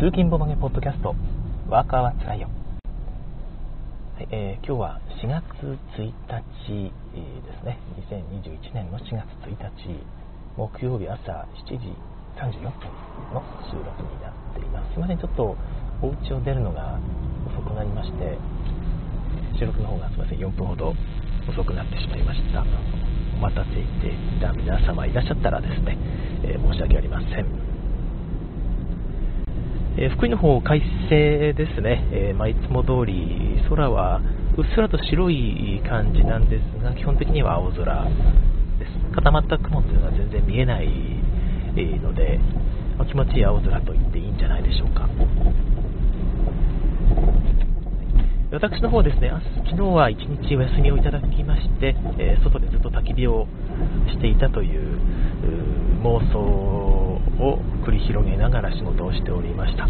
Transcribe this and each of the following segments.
通勤ボマゲポッドキャストワーカーはつらいよ、はいえー、今日は4月1日ですね。2021年の4月1日木曜日朝7時34分の収録になっています。すいませんちょっとお家を出るのが遅くなりまして収録の方がすいません4分ほど遅くなってしまいました。お待たせしていた。皆様いらっしゃったらですね、えー、申し訳ありません。えー、福井の方、快晴ですね、えー、まあ、いつも通り空はうっすらと白い感じなんですが、基本的には青空です。固まった雲というのは全然見えないので、まあ、気持ちいい青空と言っていいんじゃないでしょうか。私の方ですね、昨日は一日お休みをいただきまして、えー、外でずっと焚き火をしていたという妄想を繰り広げながら仕事をしておりました。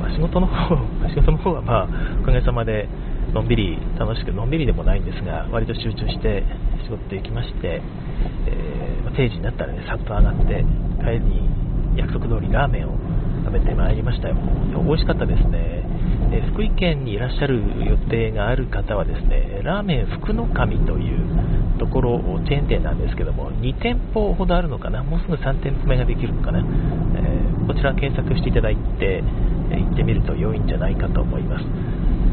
まあ、仕事の方 仕事の方は、まあ、おかげさまでのんびり楽しく、のんびりでもないんですが、割と集中して仕事で行きまして、えー、ま、定時になったらね、さっと上がって、帰りに約束通りラーメンを食べてまいりましたよ。美味しかったですね。え福井県にいらっしゃる予定がある方はですね、ラーメン福の神というところ、チェーン店なんですけども、2店舗ほどあるのかな、もうすぐ3店舗目ができるのかな、えー、こちら検索していただいて、え行ってみると良いんじゃないかと思います。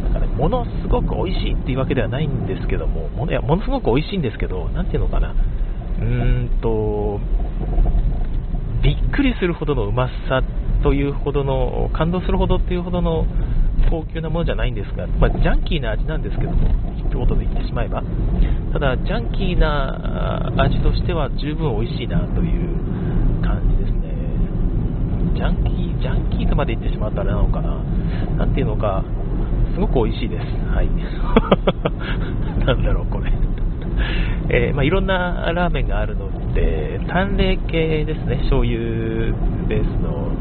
だから、ね、ものすごく美味しいっていうわけではないんですけども、ものいやものすごく美味しいんですけど、なんていうのかな、うーんと、びっくりするほどのうまさというほどの、感動するほどっていうほどの高級なものじゃないんですが、まあ、ジャンキーな味なんですけども、一言で言ってしまえば、ただ、ジャンキーな味としては十分美味しいなという感じですね。ジャンキー、ジャンキーとまで言ってしまったらなのかな。なんていうのか、すごく美味しいです。はい。なんだろう、これ。えー、まあ、いろんなラーメンがあるので、淡麗系ですね、醤油ベースの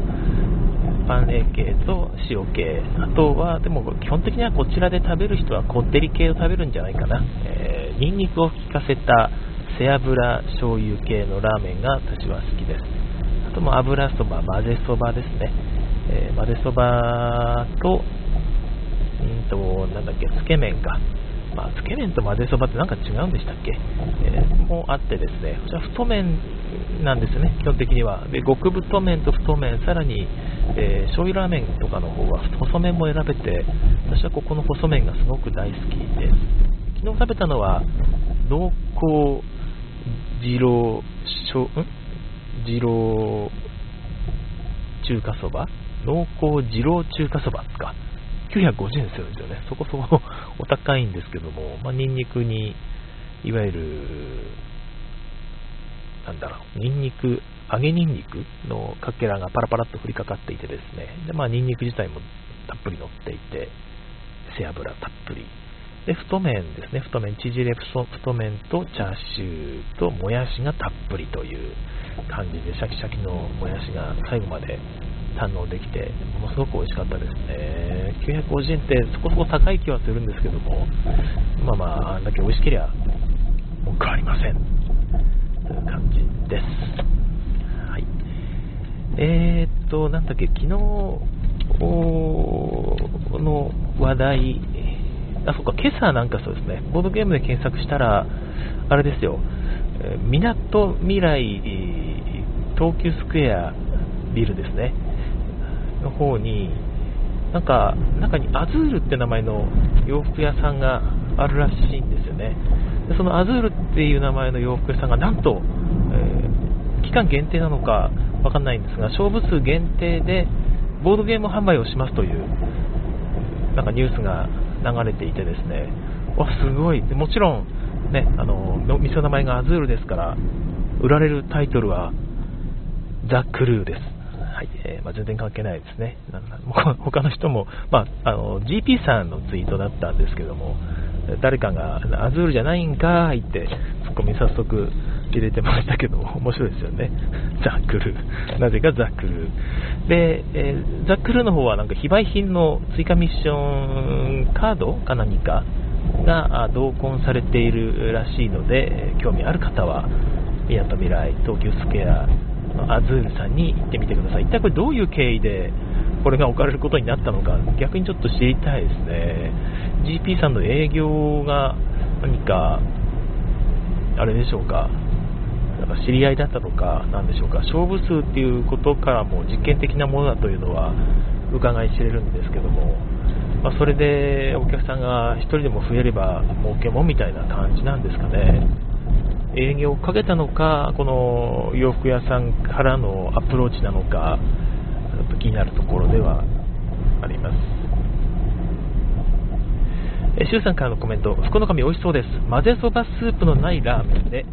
パンレー系と塩系、あとは、でも基本的にはこちらで食べる人はこってり系を食べるんじゃないかな、えー、ニンニクを効かせた背脂醤油系のラーメンが私は好きです。あとも油そば、混ぜそばですね、えー、混ぜそばと、うんと、なんだっけ、つけ麺か。まあ、つけ麺と混ぜそばってなんか違うんでしたっけ、えー、もあってですね、こちら太麺なんですね、基本的には。で、極太麺と太麺、さらに、えー、醤油ラーメンとかの方は細麺も選べて、私はここの細麺がすごく大好きで、昨日食べたのは、濃厚二郎、ん？二郎中華そば？濃厚二郎中華そばですか。950円するんですよね。そこそこお高いんですけども、まあ、ニンニクに、いわゆる、なんだろう、ニンニク、揚げニンニクのかけらがパラパラっと降りかかっていてですね、で、まあ、ニンニク自体もたっぷり乗っていて、背脂たっぷり。で、太麺ですね、太麺、縮れ太麺とチャーシューともやしがたっぷりという感じで、シャキシャキのもやしが最後まで堪能できて、ものすごく美味しかったですね。950円ってそこそこ高い気はするんですけども、まあまあ、あんだけ美味しければ文句ありません。という感じです。はい。えー、っと、なんだっけ、昨日の話題、あ、そっか、今朝なんかそうですね、ボードゲームで検索したら、あれですよ、みなとみらい東急スクエアビルですね。の方に、なんか、中にアズールって名前の洋服屋さんがあるらしいんですよね。でそのアズールっていう名前の洋服屋さんがなんと、えー、期間限定なのかわかんないんですが、勝負数限定でボードゲーム販売をしますという、なんかニュースが流れていてですね、わ、すごい。もちろん、ね、あの、店の名前がアズールですから、売られるタイトルは、ザ・クルーです。はいえー、まあ、全然関係ないですね。他の人も、まあ、あの GP さんのツイートだったんですけども、誰かがアズールじゃないんかいってツッコミ早速入れてましたけども、面白いですよね。ザックル。なぜかザックル。で、えー、ザックルの方はなんか非売品の追加ミッションカードか何かが同梱されているらしいので、興味ある方は、みなとみらい、東急スケアのアズールさんに行ってみてください。一体これどういう経緯でこれが置かれることになったのか、逆にちょっと知りたいですね。GP さんの営業が何か、あれでしょうか、なんか知り合いだったとか、なんでしょうか、勝負数っていうことからも実験的なものだというのは伺い知れるんですけども、まあ、それでお客さんが1人でも増えれば儲けもみたいな感じなんですかね。営業をかけたのか、この洋服屋さんからのアプローチなのか、気になるところではあります。えー、シュウさんからのコメント、福の神美味しそうです。混ぜそばスープのないラーメンで、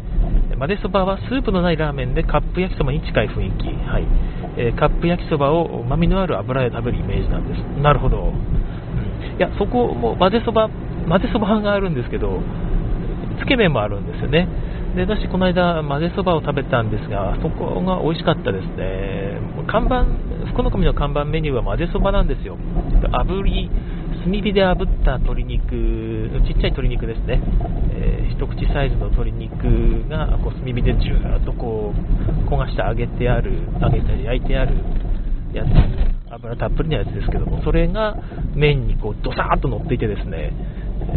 混ぜそばはスープのないラーメンでカップ焼きそばに近い雰囲気。はい。えー、カップ焼きそばを旨味のある油で食べるイメージなんです。なるほど。うん、いや、そこも混ぜそば、混ぜそばがあるんですけど、つけ麺もあるんですよね。で、私、この間、混ぜそばを食べたんですが、そこが美味しかったですね。看板、福の神の看板メニューは混ぜそばなんですよ。炙り、炭火で炙った鶏肉、ちっちゃい鶏肉ですね。えー、一口サイズの鶏肉がこう炭火でじゅーっとこう焦がして揚げてある、揚げたり焼いてあるやつ、油たっぷりのやつですけども、それが麺にこうドサーッと乗っていてですね、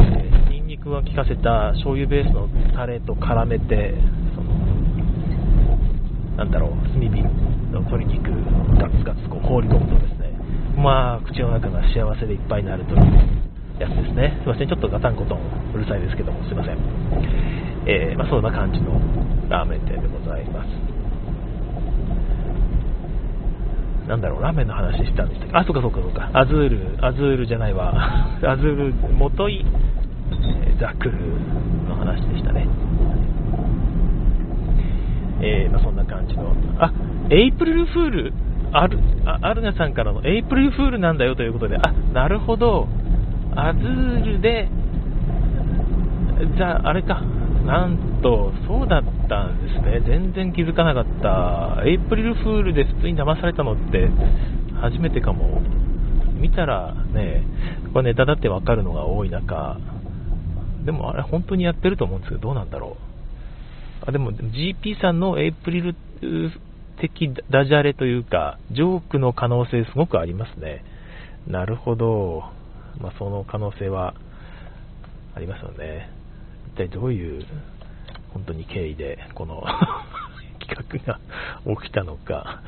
えー肉が効かせた醤油ベースのタレと絡めて、そのなんだろう、炭火の鶏肉ガツガツこう放り込むとですね、まあ、口の中が幸せでいっぱいになるというやつですね。すいません、ちょっとガタンコトンうるさいですけども、すいません。えー、まあ、そんな感じのラーメン店でございます。なんだろう、ラーメンの話したんでしたっけ？あ、そうかそうかそうか。アズール、アズールじゃないわ。アズール、元井ザクルの話でしたね。えー、まあ、そんな感じの。あ、エイプリルフール、アルアルナさんからのエイプリルフールなんだよということで、あ、なるほど。アズールで、じゃあ、あれか。なんと、そうだったんですね。全然気づかなかった。エイプリルフールで普通に騙されたのって初めてかも。見たらね、これネタだってわかるのが多い中、でもあれ本当にやってると思うんですけど、どうなんだろう。あでも GP さんのエイプリル的ダジャレというか、ジョークの可能性すごくありますね。なるほど。まあ、その可能性はありますよね。一体どういう本当に経緯でこの 企画が起きたのか。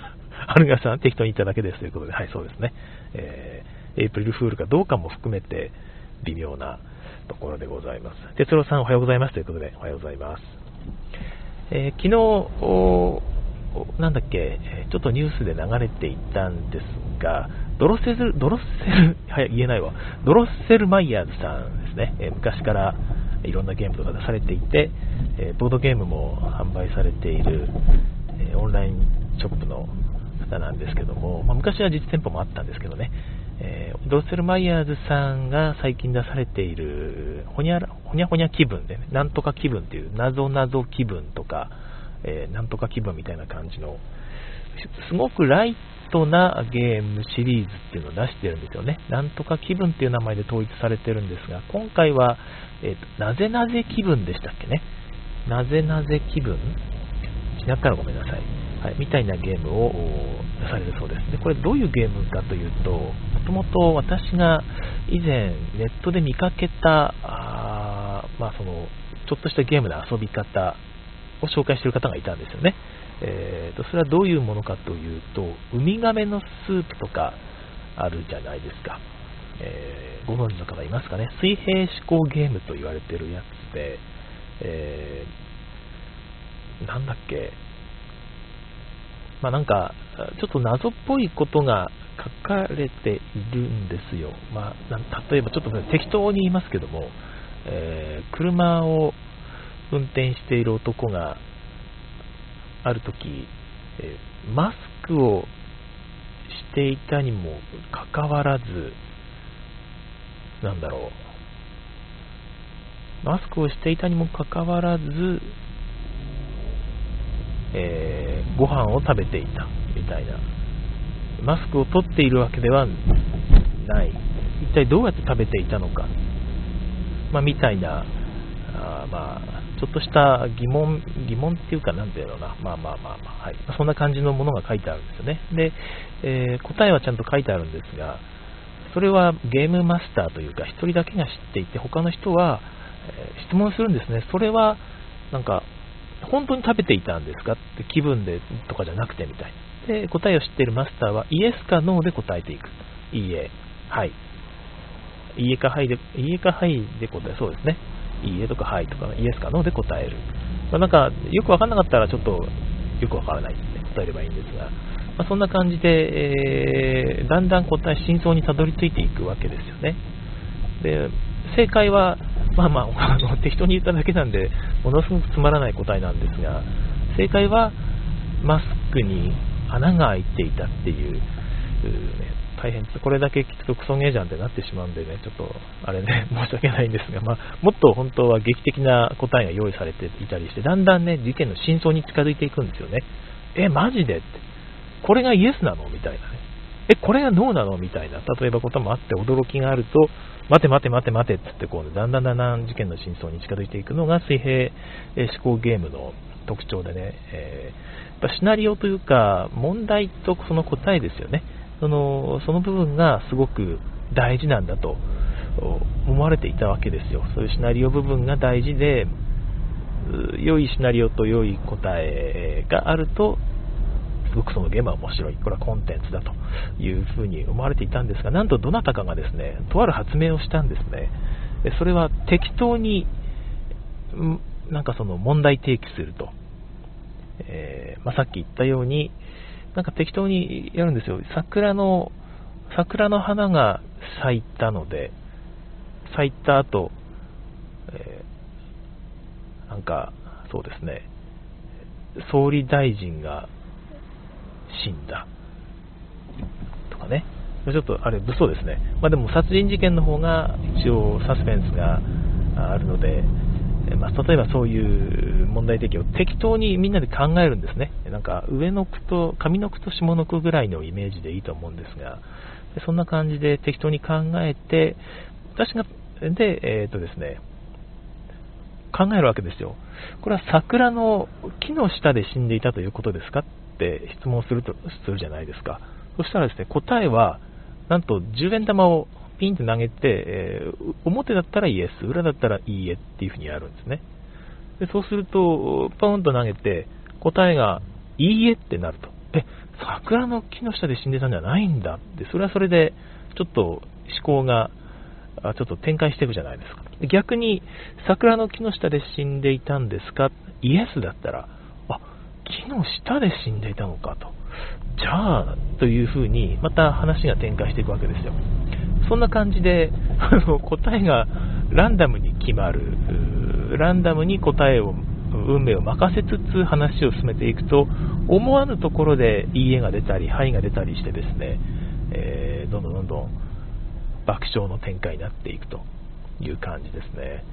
アルガさん適当に言っただけですということで、はい、そうですね。えー、エイプリルフールかどうかも含めて微妙なところでございます。哲郎さんおはようございます。ということで、おはようございます。えー、昨日、なんだっけ、ちょっとニュースで流れていたんですが、ドロッセル、ドロッセル、はい、言えないわ、ドロッセルマイヤーズさんですね、えー、昔からいろんなゲームとか出されていて、えー、ボードゲームも販売されている、えオンラインショップの方なんですけども、まあ、昔は実店舗もあったんですけどね、えー、ドロッセルマイヤーズさんが最近出されている、ほにゃほにゃほにゃ気分でね、なんとか気分っていう、なぞなぞ気分とか、えー、なんとか気分みたいな感じの、すごくライトなゲームシリーズっていうのを出してるんですよね。なんとか気分っていう名前で統一されてるんですが、今回は、えーと、なぜなぜ気分でしたっけね？なぜなぜ気分？違ったらごめんなさい。はい、みたいなゲームを出されるそうです。で、これどういうゲームかというと、ともと私が以前ネットで見かけた、あまあ、その、ちょっとしたゲームの遊び方を紹介している方がいたんですよね。えーと、それはどういうものかというと、ウミガメのスープとかあるじゃないですか。えー、ご存知の方いますかね？水平思考ゲームと言われているやつで、えー、なんだっけ、まあ、なんか、ちょっと謎っぽいことが書かれているんですよ。まあ、例えば、ちょっと、適当に言いますけども、えー、車を運転している男がある時、えー、マスクをしていたにもかかわらず、なんだろう、マスクをしていたにもかかわらず、えー、ご飯を食べていたみたいな。マスクを取っているわけではない。一体どうやって食べていたのか。まあ、みたいな、あまあ、ちょっとした疑問、疑問っていうか、なんていうのな、まあまあまあまあ、はい。そんな感じのものが書いてあるんですよね。で、えー、答えはちゃんと書いてあるんですが、それはゲームマスターというか、1人だけが知っていて、他の人は、え、質問するんですね。それは、なんか、本当に食べていたんですかって気分でとかじゃなくてみたいな。で、答えを知っているマスターは、イエスかノーで答えていく。いいえ、はい。いいえかはいで、いいかはいで答え、そうですね。いいえとかはいとか、イエスかノーで答える。まあ、なんか、よくわかんなかったらちょっと、よくわからないって答えればいいんですが、まあ、そんな感じで、えー、だんだん答え、真相にたどり着いていくわけですよね。で、正解は、まあまあ、適当に言っただけなんで、ものすごくつまらない答えなんですが、正解は、マスクに穴が開いていたっていう、ね、大変これだけ聞くとクソゲーじゃんってなってしまうんでね、ちょっと、あれね、申し訳ないんですが、まあ、もっと本当は劇的な答えが用意されていたりして、だんだんね、事件の真相に近づいていくんですよね。え、マジで？って。これがイエスなの？みたいなね。え、これがノーなの？みたいな、例えばこともあって驚きがあると、待て待て待て待てってってこう、だんだんだんだん事件の真相に近づいていくのが水平思考ゲームの特徴でね、えー、やっぱシナリオというか、問題とその答えですよね。そのその部分がすごく大事なんだと思われていたわけですよ。そういうシナリオ部分が大事で、良いシナリオと良い答えがあると、すごくそのゲームは面白い。これはコンテンツだというふうに思われていたんですが、なんとどなたかがですね、とある発明をしたんですね。それは適当に、なんかその問題提起すると。えー、まあ、さっき言ったように、なんか適当にやるんですよ。桜の、桜の花が咲いたので、咲いた後、えー、なんか、そうですね、総理大臣が死んだ。とかね。ちょっとあれ、物騒ですね。まあでも殺人事件の方が一応サスペンスがあるので、まあ、例えばそういう問題提起を適当にみんなで考えるんですね。なんか上の句と、上の句と下の句ぐらいのイメージでいいと思うんですが、そんな感じで適当に考えて、私が、で、えっ、とですね、考えるわけですよ。これは桜の木の下で死んでいたということですか？って質問するとするじゃないですか。そしたらですね、答えは、なんと10円玉をピンって投げて、えー、表だったらイエス、裏だったらいいえっていうふうにやるんですね。でそうすると、ポンと投げて、答えがいいえってなると。え、桜の木の下で死んでたんじゃないんだって、それはそれで、ちょっと思考が、ちょっと展開していくじゃないですか。逆に、桜の木の下で死んでいたんですか？イエスだったら、あ、木の下で死んでいたのかと。じゃあ、というふうに、また話が展開していくわけですよ。そんな感じで、あの答えがランダムに決まる、ランダムに答えを、運命を任せつつ話を進めていくと、思わぬところでいいえが出たり、はいが出たりしてですね、えー、どんどんどんどん爆笑の展開になっていくという感じですね。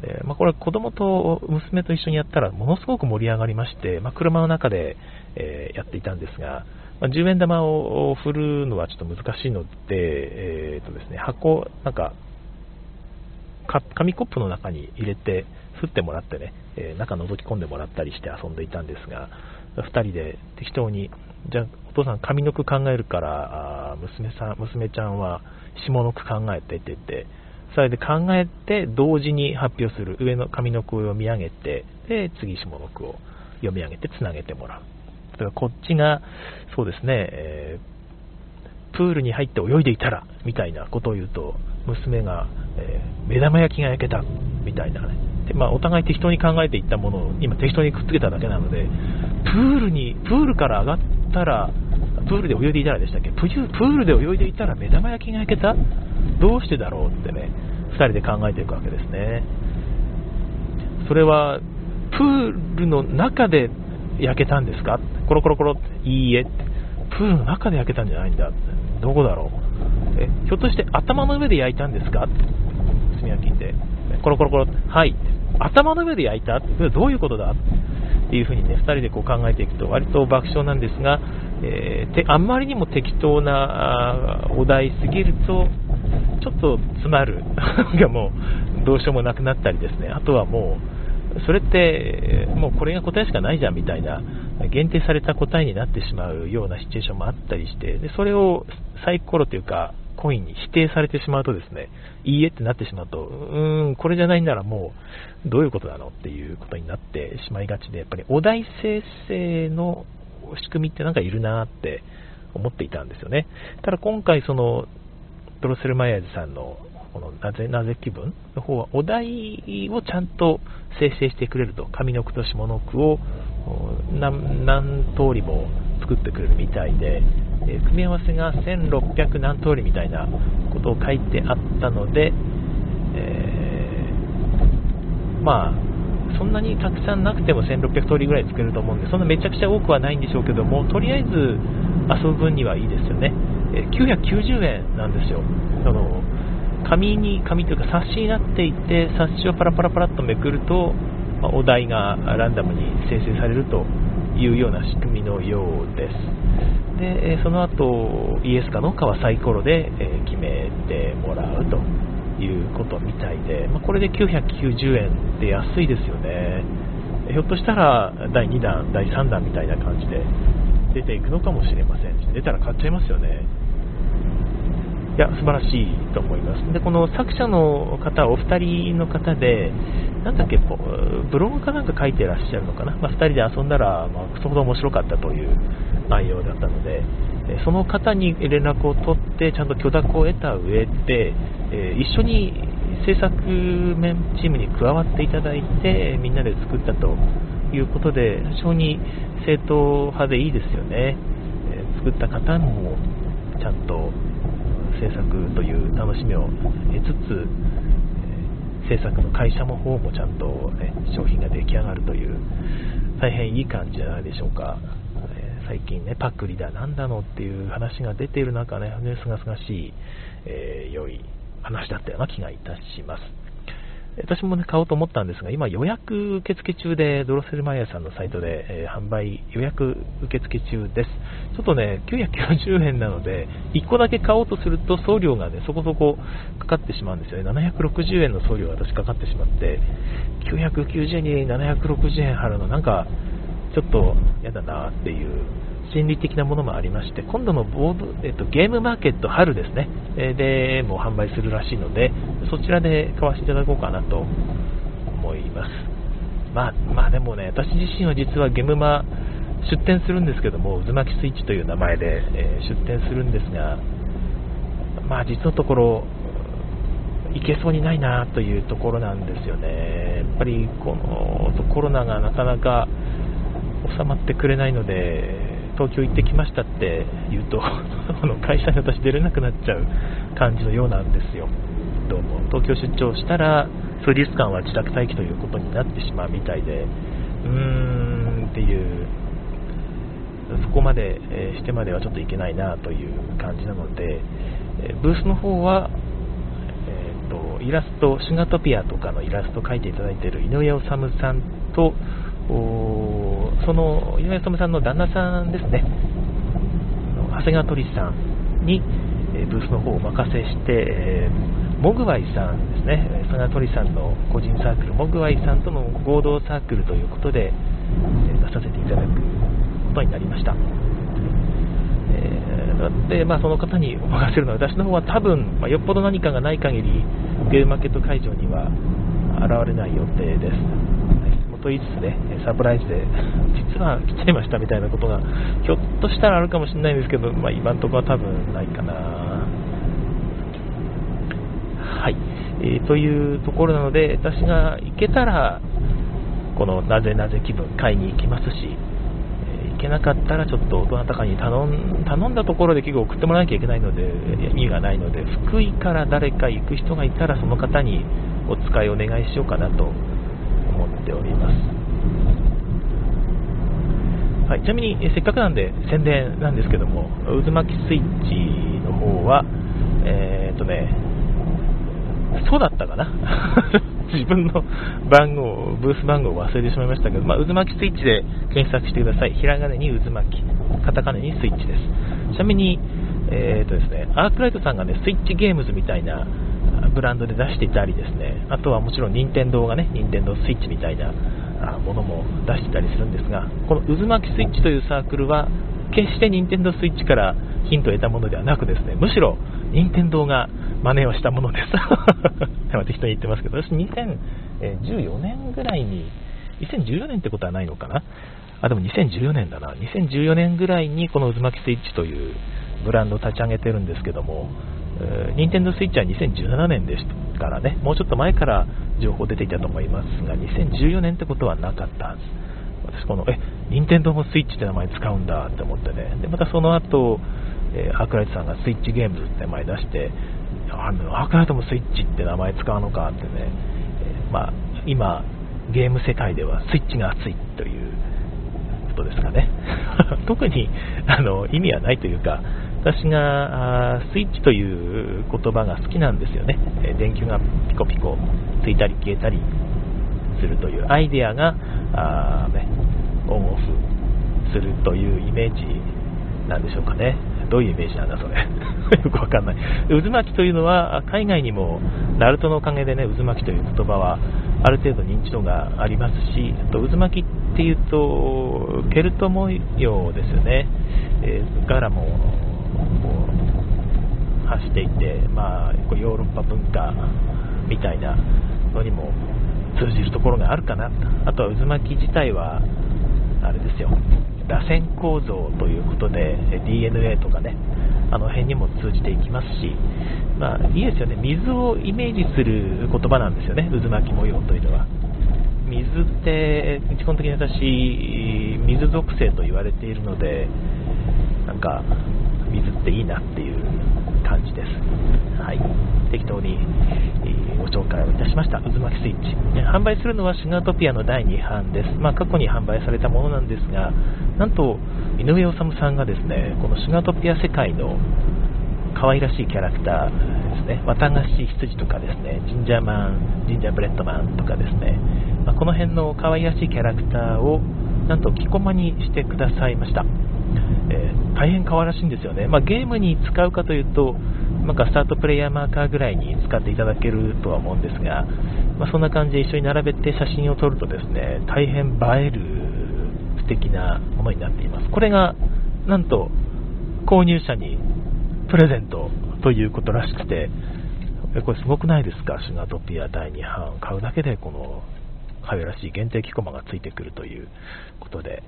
でまあ、これ子供と娘と一緒にやったらものすごく盛り上がりまして、まあ、車の中で、えー、やっていたんですが、まあ、10円玉を振るのはちょっと難しいので、えーとですね、箱、なんか、紙コップの中に入れて、振ってもらってね、えー、中覗き込んでもらったりして遊んでいたんですが、2人で適当に、じゃあ、お父さん、上の句考えるから、あ娘さん、娘ちゃんは下の句考えてって言って、それで考えて、同時に発表する、上の上の句を読み上げて、で、次下の句を読み上げて、つなげてもらう。だからこっちが、そうですね、えー、プールに入って泳いでいたら、みたいなことを言うと、娘が、えー、目玉焼きが焼けた、みたいなね。でまあ、お互い適当に考えていったものを今適当にくっつけただけなので、プールに、プールから上がったら、プールで泳いでいたらでしたっけ？プールで泳いでいたら目玉焼きが焼けた？どうしてだろうってね、2人で考えていくわけですね。それは、プールの中で焼けたんですか？コロコロコロって、いいえって。プールの中で焼けたんじゃないんだって。どこだろう？え、ひょっとして頭の上で焼いたんですか？炭焼きって。コロコロコロはい。頭の上で焼いた？どういうことだ？っていうふうにね、2人でこう考えていくと割と爆笑なんですが、えー、てあんまりにも適当なお題すぎると、ちょっと詰まる。がもうどうしようもなくなったりですね、あとはもう、それってもうこれが答えしかないじゃんみたいな限定された答えになってしまうようなシチュエーションもあったりしてでそれをサイコロというかコインに否定されてしまうとですねいいえってなってしまうとうーんこれじゃないならもうどういうことなのっていうことになってしまいがちでやっぱりお題生成の仕組みってなんかいるなって思っていたんですよね。ただ今回そのドロセルマイヤーズさんのこのなぜなぜ気分の方はお題をちゃんと生成してくれると上の句と下の句を何通りも作ってくれるみたいで、え組み合わせが1600何通りみたいなことを書いてあったので、えー、まあそんなにたくさんなくても1600通りぐらい作れると思うんでそんなめちゃくちゃ多くはないんでしょうけどもとりあえず遊ぶ分にはいいですよね、え990円なんですよ。その紙に紙というか冊子になっていて冊子をパラパラパラっとめくると、まあ、お題がランダムに生成されるというような仕組みのようです。でその後イエスかノーかはサイコロで決めてもらうということみたいで、まあ、これで990円って安いですよね。ひょっとしたら第2弾第3弾みたいな感じで出ていくのかもしれません出たら買っちゃいますよね。いや、素晴らしい。と思います。で、この作者の方、お二人の方で、なんだっけ、ブログかなんか書いてらっしゃるのかな、まあ、2人で遊んだら、まあ、くそほど面白かったという内容だったので、その方に連絡を取って、ちゃんと許諾を得た上で、え一緒に制作面チームに加わっていただいて、みんなで作ったということで、非常に正統派でいいですよね。作った方もちゃんと制作という楽しみを得つつ、制作の会社の方もちゃんと、ね、商品が出来上がるという大変いい感じじゃないでしょうか、え最近ねパクリだなんだのっていう話が出ている中ねすがすがしい、えー、良い話だったような気がいたします。私もね、買おうと思ったんですが、今予約受付中で、ドロセルマイヤーさんのサイトで、えー、販売予約受付中です。ちょっとね、990円なので、1個だけ買おうとすると送料がね、そこそこかかってしまうんですよね。760円の送料が私かかってしまって、990円に760円払うのなんか、ちょっと嫌だなっていう心理的なものもありまして、今度のボード、えっと、ゲームマーケット春ですね、えでもう販売するらしいので、そちらで買わせていただこうかなと思います。まあ、まあでもね、私自身は実はゲームマ出店するんですけども、渦巻きスイッチという名前で、えー、出店するんですが、まあ実のところ、いけそうにないなというところなんですよね。やっぱりこのコロナがなかなか収まってくれないので、東京行ってきましたって言うと あの会社に私出れなくなっちゃう感じのようなんですよ。どうも。東京出張したら数日間は自宅待機ということになってしまうみたいでうーんっていうそこまで、えしてまではちょっといけないなという感じなので、えブースの方は、えーと、イラストシュガトピアとかのイラストを描いていただいている井上治さんとその井上染さんの旦那さんですね、長谷川鳥さんに、えブースの方をお任せして、えモグワイさんですね、長谷川鳥さんの個人サークル、モグワイさんとの合同サークルということで、え出させていただくことになりました。で、まあ、その方にお任せするのは、私の方は多分、まあ、よっぽど何かがない限り、ゲームマーケット会場には現れない予定です。と言いつつね、サプライズで、実は来ちゃいましたみたいなことが、ひょっとしたらあるかもしれないんですけど、まあ、今のところは多分ないかな。はい、えー、というところなので、私が行けたら、このなぜなぜ気分、買いに行きますし、え行けなかったらちょっとどなたかに頼ん頼んだところで結構送ってもらわなきゃいけないので、意味がないので、福井から誰か行く人がいたら、その方にお使いお願いしようかなと思っております。はい、ちなみに、せっかくなんで宣伝なんですけども、渦巻きスイッチの方は、えー、っとね、そうだったかな？自分の番号、ブース番号を忘れてしまいましたけど、まあ、渦巻きスイッチで検索してください。ひらがなに渦巻き、カタカナにスイッチです。ちなみに、えーとですね、アークライトさんがね、スイッチゲームズみたいなブランドで出していたりですね、あとはもちろん任天堂がね、任天堂スイッチみたいなものも出していたりするんですが、この渦巻きスイッチというサークルは、決して任天堂スイッチからヒントを得たものではなくですね、むしろ任天堂が真似をしたものです。適当に言ってますけど、私2014年ぐらいに、2014年ってことはないのかな？あ、でも2014年だな。2014年ぐらいにこの渦巻きスイッチというブランドを立ち上げてるんですけども、任天堂スイッチは2017年でしたからね、もうちょっと前から情報出ていたと思いますが、2014年ってことはなかったはず。私この、え、任天堂もスイッチって名前使うんだって思ってね。で、またその後、えー、アークライトさんがスイッチゲームズって名前出して、あのアークライトもスイッチって名前使うのかってね、えー、まあ、今、ゲーム世界ではスイッチが熱いということですかね。特にあの意味はないというか、私がスイッチという言葉が好きなんですよね。電球がピコピコついたり消えたりするというアイデアがあ、ね、オンオフするというイメージなんでしょうかね。どういうイメージなんだそれ。よくわかんない。渦巻きというのは海外にもナルトのおかげでね、渦巻きという言葉はある程度認知度がありますし、あと渦巻きっていうとケルト模様ですよね。えー、柄も発していて、まあ、ヨーロッパ文化みたいなのにも通じるところがあるかな。あとは渦巻き自体はあれですよ。螺旋構造ということで DNA とかねあの辺にも通じていきますし、まあ、いいですよね。水をイメージする言葉なんですよね。渦巻き模様というのは。水って基本的に私水属性と言われているのでなんか水っていいなっていう感じです。はい、適当にご紹介をいたしました、渦巻きスイッチ。販売するのはシガートピアの第2版です。まあ、過去に販売されたものなんですが、なんと井上治さんがですね、このシガートピア世界の可愛らしいキャラクターですね、綿菓子羊とかですね、ジンジャーマン、ジンジャーブレッドマンとかですね、まあ、この辺の可愛らしいキャラクターをなんと着駒にしてくださいました。えー、大変可愛らしいんですよね、まあ、ゲームに使うかというと、なんかスタートプレイヤーマーカーぐらいに使っていただけるとは思うんですが、まあ、そんな感じで一緒に並べて写真を撮るとですね大変映える素敵なものになっています。これがなんと購入者にプレゼントということらしくて、これすごくないですか、シュガトピア第2版買うだけでこの可愛らしい限定キコマがついてくるということで、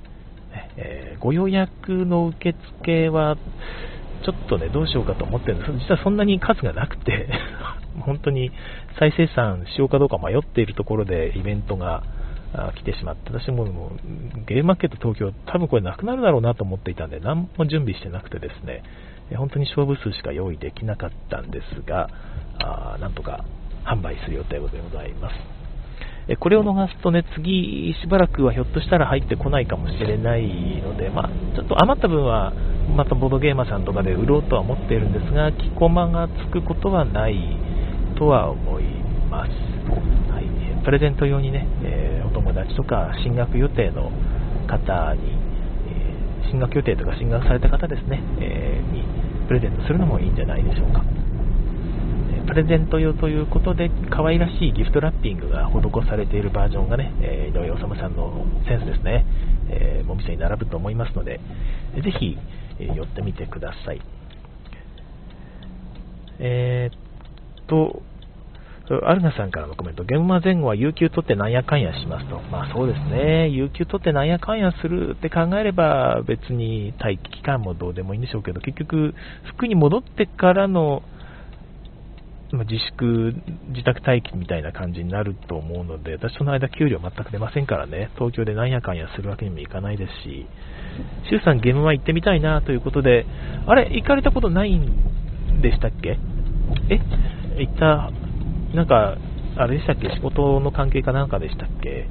えー、ご予約の受付は、ちょっとね、どうしようかと思ってるんです実はそんなに数がなくて 本当に再生産しようかどうか迷っているところでイベントが来てしまって、私ももうゲームマーケット東京、多分これなくなるだろうなと思っていたんで、何も準備してなくてですね、本当に勝負数しか用意できなかったんですが、あなんとか販売する予定でございます。これを逃すとね、次しばらくはひょっとしたら入ってこないかもしれないので、まあ、ちょっと余った分は、またボードゲーマーさんとかで売ろうとは思っているんですが、キコマがつくことはないとは思います。はい、プレゼント用にね、えー、お友達とか進学予定の方に、えー、進学予定とか進学された方ですね、えー、にプレゼントするのもいいんじゃないでしょうか。プレゼント用ということで、可愛らしいギフトラッピングが施されているバージョンがね、えー、井上治さんのセンスですね、えー、お店に並ぶと思いますので、ぜひ、え、寄ってみてください。えー、っと、アルナさんからのコメント、現場前後は有給取ってなんやかんやしますと。まあそうですね、有給取ってなんやかんやするって考えれば別に待機期間もどうでもいいんでしょうけど、結局、服に戻ってからの自粛、自宅待機みたいな感じになると思うので、私その間給料全く出ませんからね、東京でなんやかんやするわけにもいかないですし、周さんゲームは行ってみたいなということで、あれ、行かれたことないんでしたっけ？え？行った、なんか、あれでしたっけ？仕事の関係かなんかでしたっけ？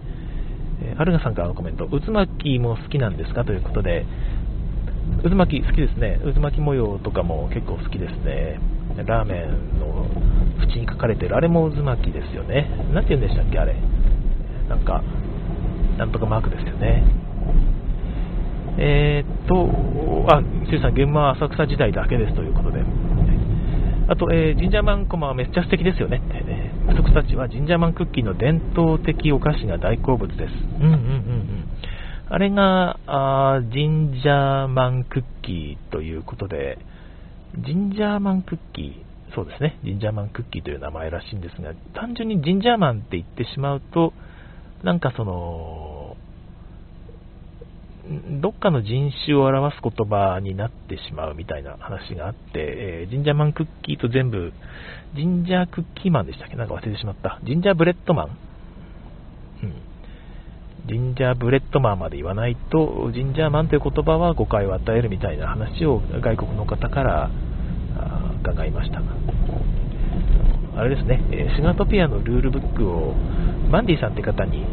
えアルガさんからのコメント、渦巻きも好きなんですか？ということで、渦巻き好きですね。渦巻き模様とかも結構好きですね。ラーメンの縁に書かれてる、あれも渦巻きですよね。なんて言うんでしたっけ、あれ。なんか、なんとかマークですよね。えー、っと、あ、シュさん、現場は浅草時代だけですということで。あと、えー、ジンジャーマンコマはめっちゃ素敵ですよね。えー、不足たちはジンジャーマンクッキーの伝統的お菓子が大好物です。うんうんうんうん。あれが、あジンジャーマンクッキーということで、ジンジャーマンクッキー、そうですね、ジンジャーマンクッキーという名前らしいんですが、単純にジンジャーマンって言ってしまうと、なんかその、どっかの人種を表す言葉になってしまうみたいな話があって、えー、ジンジャーマンクッキーと全部、ジンジャークッキーマンでしたっけ？なんか忘れてしまった。ジンジャーブレッドマン。ジンジャーブレッドマンまで言わないと、ジンジャーマンという言葉は誤解を与えるみたいな話を外国の方から伺いました。あれですね、シガトピアのルールブックをマンディさんって方に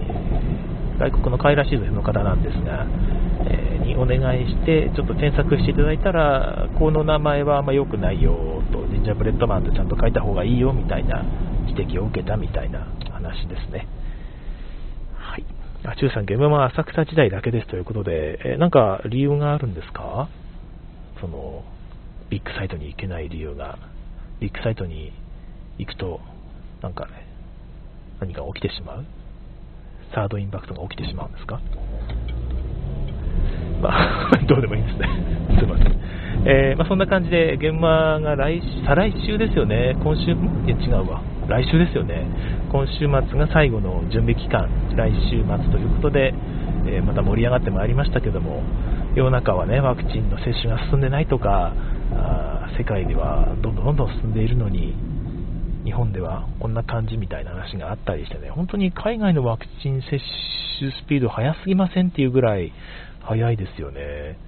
外国のカイラシーズンの方なんですが、え、にお願いして、ちょっと添削していただいたら、この名前はあんま良くないよと、ジンジャーブレッドマンとちゃんと書いた方がいいよみたいな指摘を受けたみたいな話ですね。あ、中さん、ゲームは浅草時代だけですということで、え、なんか理由があるんですか？その、ビッグサイトに行けない理由が、ビッグサイトに行くと、なんかね、何か起きてしまう？サードインパクトが起きてしまうんですか？まあ、どうでもいいですね。すいません。えー、まあ、そんな感じで、現場が来再来週ですよね。今週、いや違うわ。来週ですよね。今週末が最後の準備期間、来週末ということで、えー、また盛り上がってまいりましたけども、世の中はね、ワクチンの接種が進んでないとか、あ世界ではどんどんどんどん進んでいるのに、日本ではこんな感じみたいな話があったりしてね、本当に海外のワクチン接種スピード速すぎませんっていうぐらい速いですよね。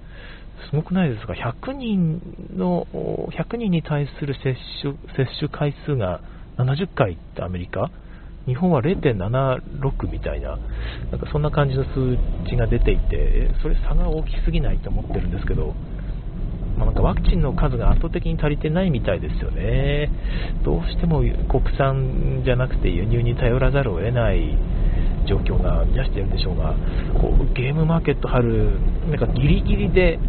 すごくないですか ?100 人の、100人に対する接種接種回数が70回ってアメリカ日本は0.76みたいな、なんかそんな感じの数値が出ていて、それ差が大きすぎないと思ってるんですけど、まあ、なんかワクチンの数が圧倒的に足りてないみたいですよね。どうしても国産じゃなくて輸入に頼らざるを得ない状況が見出してるんでしょうが、こうゲームマーケット張る、なんかギリギリで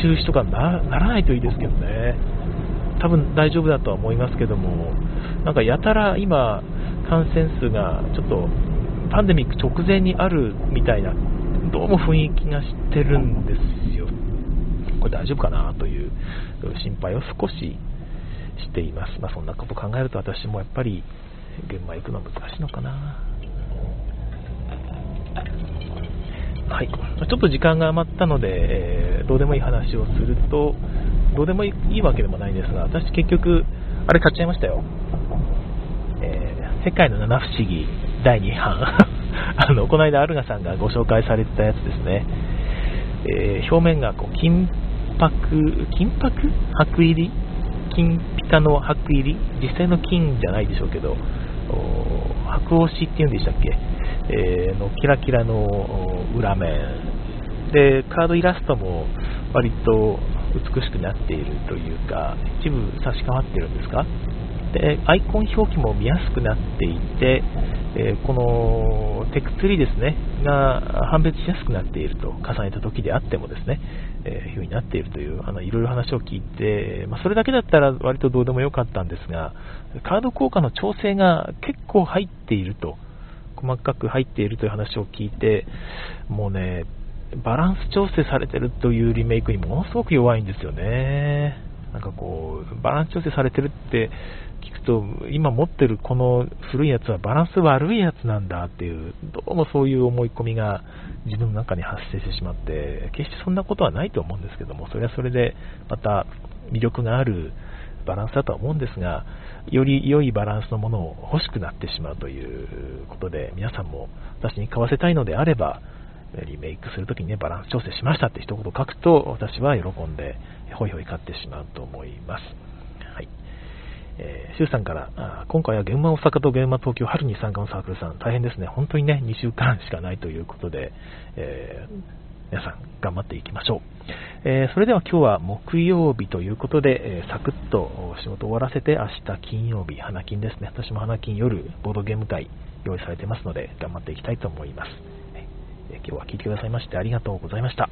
中止とかならないといいですけどね。多分大丈夫だとは思いますけども、なんかやたら今、感染数がちょっとパンデミック直前にあるみたいな、どうも雰囲気がしてるんですよこれ大丈夫かなという心配を少ししています。まあ、そんなこと考えると私もやっぱり現場行くのは難しいのかな。はい、ちょっと時間が余ったので、えー、どうでもいい話をすると、どうでもいいわけでもないんですが、私結局、あれ買っちゃいましたよ。世界の七不思議第2版。あの、この間、アルガさんがご紹介されてたやつですね。えー、表面がこう金箔、金箔？箔入り？金ピカの箔入り？実際の金じゃないでしょうけど、白押しっていうんでしたっけ、えー、のキラキラの裏面。で、カードイラストも割と美しくなっているというか、一部差し替わってるんですか？で、アイコン表記も見やすくなっていて、えー、このテクツリーですね、が判別しやすくなっていると、重ねた時であってもですね、えー、いうになっているという、あの、いろいろ話を聞いて、まあ、それだけだったら割とどうでもよかったんですが、カード効果の調整が結構入っていると、細かく入っているという話を聞いて、もうね、バランス調整されてるというリメイクにものすごく弱いんですよね。なんかこう、バランス調整されてるってと、今持ってるこの古いやつはバランス悪いやつなんだっていう、どうもそういう思い込みが自分の中に発生してしまって、決してそんなことはないと思うんですけども、それはそれでまた魅力があるバランスだとは思うんですが、より良いバランスのものを欲しくなってしまうということで、皆さんも私に買わせたいのであれば、リメイクするときにね、バランス調整しましたって一言書くと、私は喜んで、ホイホイ買ってしまうと思います。えー、シュウさんから、今回は現場大阪と現場東京春に参加のサークルさん、大変ですね。本当にね、2週間しかないということで、えー、皆さん頑張っていきましょう。えー、それでは今日は木曜日ということで、えー、サクッと仕事終わらせて明日金曜日、花金ですね。私も花金夜、ボードゲーム会用意されてますので、頑張っていきたいと思います。えー、今日は聞いてくださいましてありがとうございました。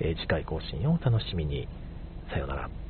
え次回更新をお楽しみに。さようなら。